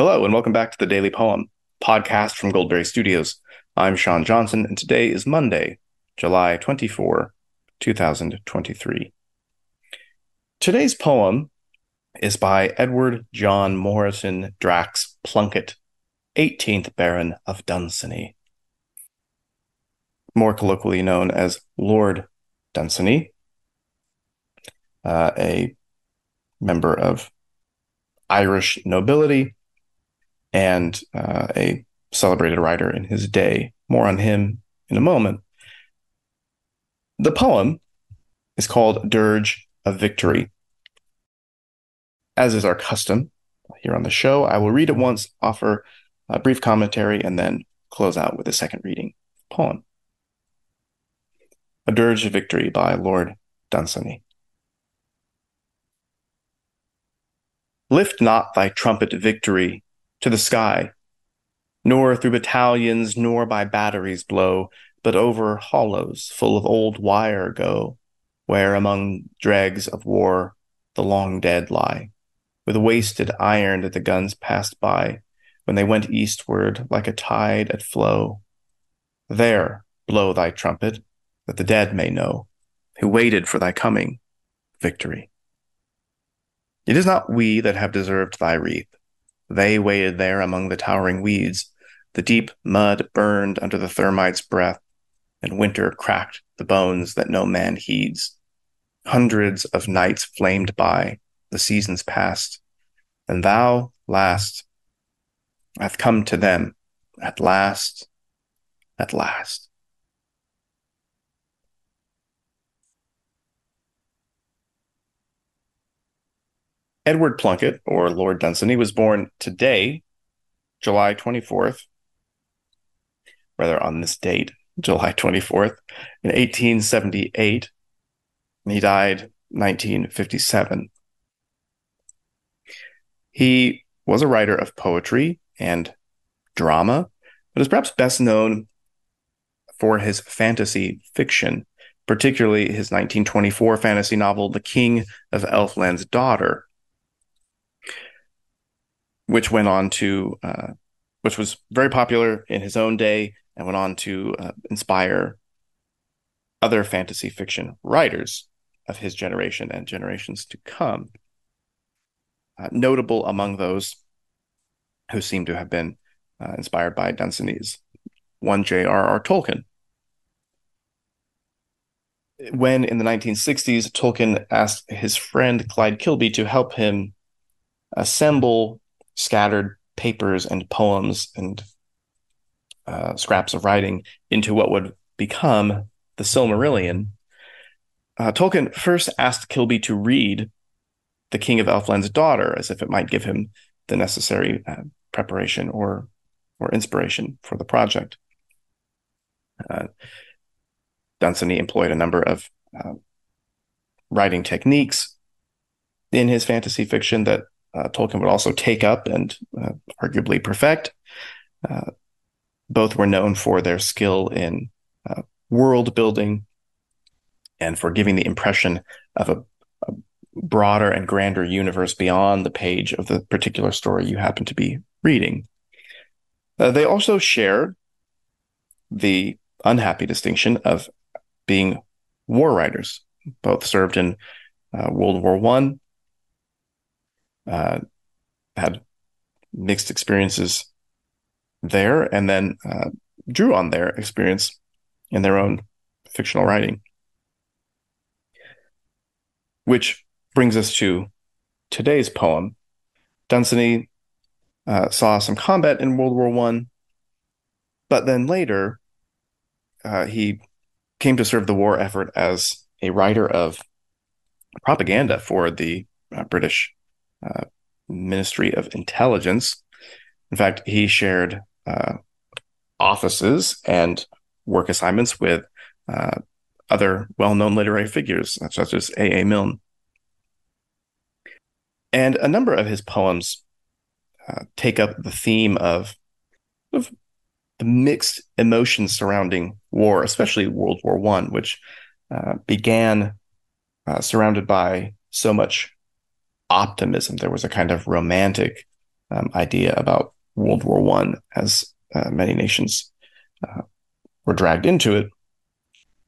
Hello, and welcome back to the Daily Poem podcast from Goldberry Studios. I'm Sean Johnson, and today is Monday, July 24, 2023. Today's poem is by Edward John Moreton Drax Plunkett, 18th Baron of Dunsany, more colloquially known as Lord Dunsany, uh, a member of Irish nobility and uh, a celebrated writer in his day. More on him in a moment. The poem is called Dirge of Victory. As is our custom here on the show, I will read it once, offer a brief commentary, and then close out with a second reading poem. A Dirge of Victory by Lord Dunsany. Lift not thy trumpet victory to the sky, nor through battalions, nor by batteries blow, but over hollows full of old wire go, where among dregs of war the long dead lie, with wasted iron that the guns passed by when they went eastward like a tide at flow. There blow thy trumpet, that the dead may know, who waited for thy coming, victory. It is not we that have deserved thy wreath, they waited there among the towering weeds. The deep mud burned under the thermite's breath, and winter cracked the bones that no man heeds. Hundreds of nights flamed by, the seasons passed, and thou, last, hath come to them, at last, at last. Edward Plunkett, or Lord Dunsany, was born today, July 24th, rather on this date, July 24th, in 1878. And he died 1957. He was a writer of poetry and drama, but is perhaps best known for his fantasy fiction, particularly his 1924 fantasy novel, The King of Elfland's Daughter, which went on to, uh, which was very popular in his own day and went on to uh, inspire other fantasy fiction writers of his generation and generations to come. Uh, notable among those who seem to have been uh, inspired by Dunsany's one J.R.R. Tolkien. When in the 1960s, Tolkien asked his friend Clyde Kilby to help him assemble scattered papers and poems and uh, scraps of writing into what would become the Silmarillion, uh, Tolkien first asked Kilby to read The King of Elfland's Daughter as if it might give him the necessary uh, preparation or or inspiration for the project. Uh, Dunsany employed a number of uh, writing techniques in his fantasy fiction that uh, Tolkien would also take up and uh, arguably perfect. Uh, both were known for their skill in uh, world building and for giving the impression of a, a, broader and grander universe beyond the page of the particular story you happen to be reading. Uh, they also share the unhappy distinction of being war writers. Both served in uh, World War One uh, had mixed experiences there and then uh, drew on their experience in their own fictional writing. Which brings us to today's poem. Dunsany uh, saw some combat in World War One, but then later uh, he came to serve the war effort as a writer of propaganda for the uh, British uh, Ministry of Intelligence. In fact, he shared uh, offices and work assignments with uh, other well known literary figures, such as A.A. Milne. And a number of his poems uh, take up the theme of, of the mixed emotions surrounding war, especially World War One, which uh, began uh, surrounded by so much optimism. There was a kind of romantic um, idea about World War One, as uh, many nations uh, were dragged into it,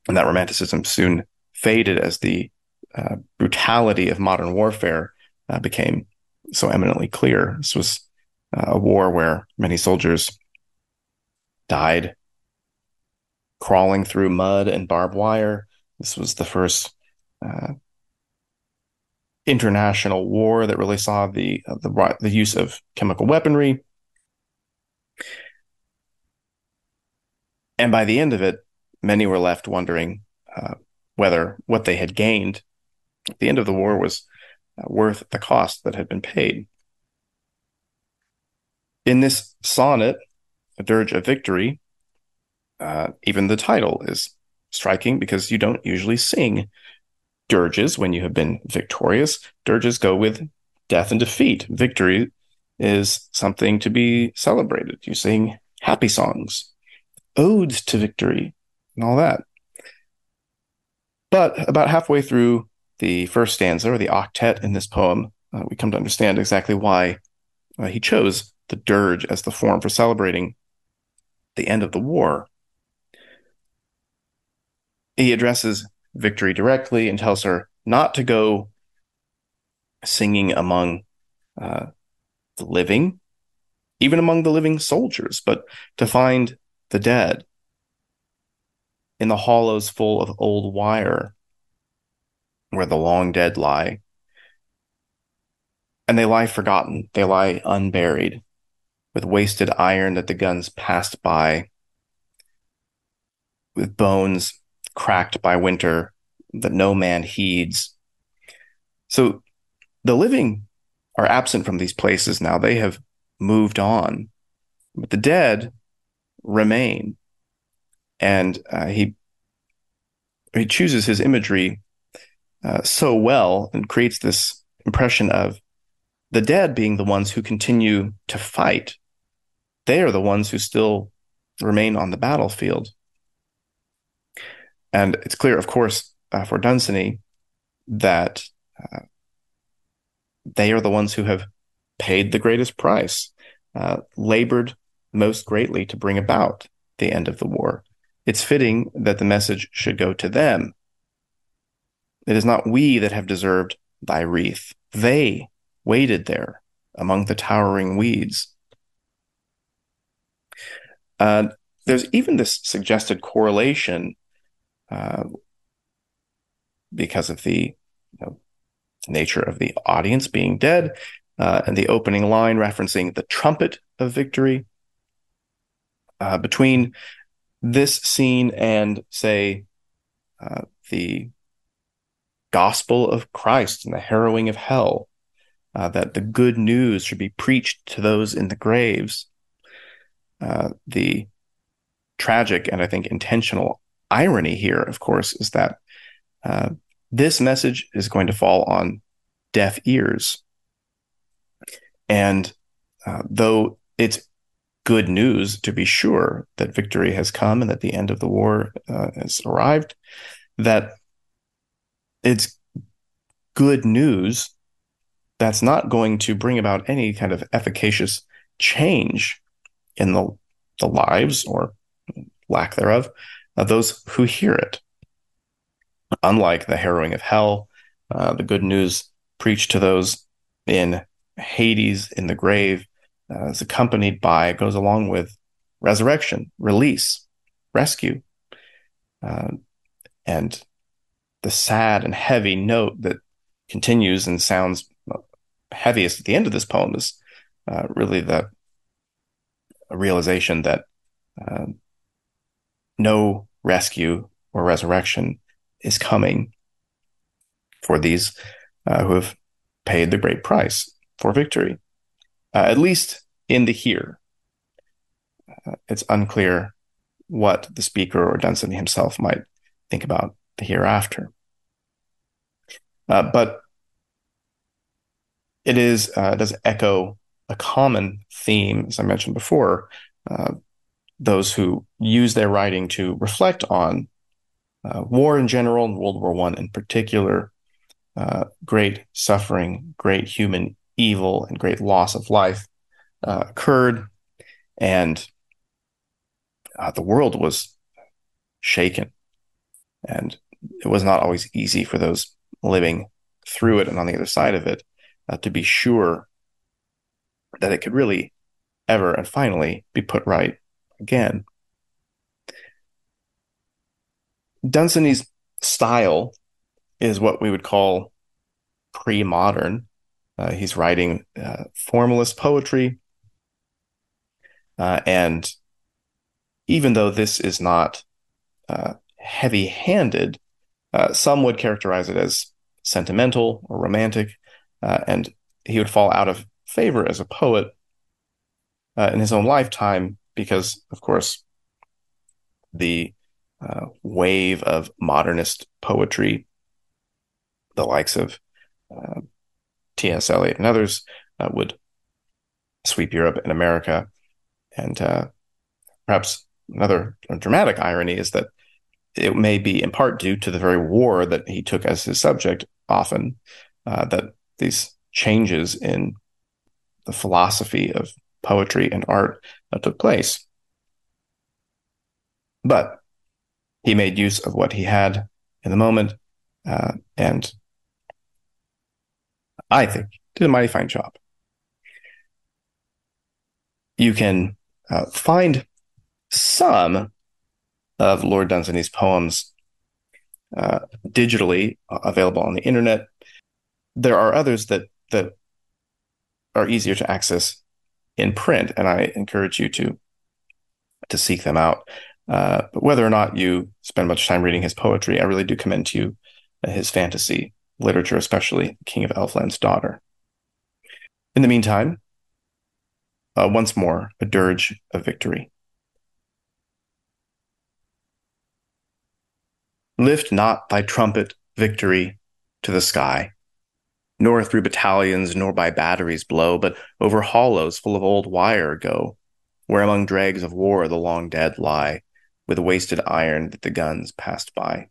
and that romanticism soon faded as the uh, brutality of modern warfare uh, became so eminently clear. This was uh, a war where many soldiers died crawling through mud and barbed wire. This was the first uh, international war that really saw the, uh, the the use of chemical weaponry. And by the end of it, many were left wondering uh, whether what they had gained at the end of the war was uh, worth the cost that had been paid. In this sonnet, a dirge of victory, uh, even the title is striking because you don't usually sing dirges when you have been victorious. Dirges go with death and defeat. Victory is something to be celebrated. You sing happy songs, odes to victory, and all that. But about halfway through the first stanza or the octet in this poem, uh, we come to understand exactly why uh, he chose the dirge as the form for celebrating the end of the war. He addresses victory directly and tells her not to go singing among uh, the living, even among the living soldiers, but to find the dead in the hollows full of old wire where the long dead lie. And they lie forgotten, they lie unburied, with wasted iron that the guns passed by, with bones cracked by winter that no man heeds. So the living are absent from these places now. They have moved on, but the dead remain. And uh, he he chooses his imagery uh, so well and creates this impression of the dead being the ones who continue to fight. They are the ones who still remain on the battlefield. And it's clear, of course, uh, for Dunsany that uh, they are the ones who have paid the greatest price, uh, labored most greatly to bring about the end of the war. It's fitting that the message should go to them. It is not we that have deserved thy wreath. They waited there among the towering weeds. Uh, there's even this suggested correlation uh, because of the you know, nature of the audience being dead uh, and the opening line referencing the trumpet of victory. Uh, between this scene and, say, uh, the gospel of Christ and the harrowing of hell, uh, that the good news should be preached to those in the graves. Uh, the tragic and I think intentional irony here, of course, is that uh, this message is going to fall on deaf ears. And uh, though it's good news to be sure that victory has come and that the end of the war uh, has arrived, that it's good news that's not going to bring about any kind of efficacious change in the, the lives or lack thereof of those who hear it. Unlike the harrowing of hell, uh, the good news preached to those in Hades, in the grave, uh, is accompanied by, goes along with resurrection, release, rescue. Uh, and the sad and heavy note that continues and sounds heaviest at the end of this poem is uh, really the realization that uh, no rescue or resurrection is coming for these uh, who have paid the great price for victory, uh, at least in the here. Uh, it's unclear what the speaker or Dunsany himself might think about the hereafter. Uh, but it is uh, does echo a common theme, as I mentioned before, uh, those who use their writing to reflect on uh, war in general and World War One in particular, uh, great suffering, great human evil, and great loss of life uh, occurred, and uh, the world was shaken. And it was not always easy for those living through it and on the other side of it uh, to be sure that it could really ever and finally be put right again. Dunsany's style is what we would call pre modern. Uh, he's writing uh, formalist poetry. Uh, and even though this is not uh, heavy handed, uh, some would characterize it as sentimental or romantic. Uh, and he would fall out of favor as a poet in his own lifetime because, of course, the wave of modernist poetry the likes of uh, T.S. Eliot and others uh, would sweep Europe and America. And uh, perhaps another dramatic irony is that it may be in part due to the very war that he took as his subject often, uh, that these changes in the philosophy of poetry and art that took place. But he made use of what he had in the moment uh, and I think, did a mighty fine job. You can uh, find some of Lord Dunsany's poems uh, digitally available on the internet. There are others that that are easier to access in print, and I encourage you to to seek them out. Uh, but whether or not you spend much time reading his poetry, I really do commend to you his fantasy literature, especially King of Elfland's Daughter. In the meantime, uh, once more, a dirge of victory. Lift not thy trumpet, victory, to the sky, nor through battalions, nor by batteries blow, but over hollows full of old wire go, where among dregs of war the long dead lie, with wasted iron that the guns passed by.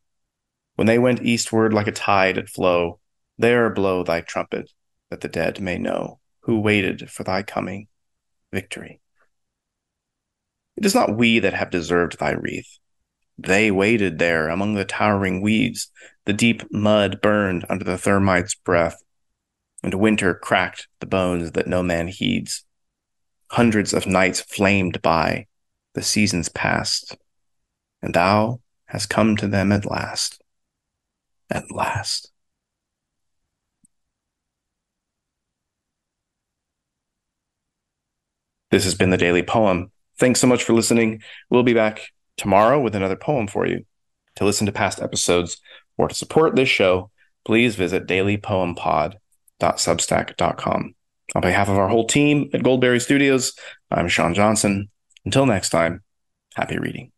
When they went eastward like a tide at flow, there blow thy trumpet, that the dead may know, who waited for thy coming, victory. It is not we that have deserved thy wreath. They waited there among the towering weeds, the deep mud burned under the thermite's breath, and winter cracked the bones that no man heeds. Hundreds of nights flamed by, the seasons passed, and thou hast come to them at last at last. This has been the Daily Poem. Thanks so much for listening. We'll be back tomorrow with another poem for you. To listen to past episodes or to support this show, please visit dailypoempod.substack.com. On behalf of our whole team at Goldberry Studios, I'm Sean Johnson. Until next time, happy reading.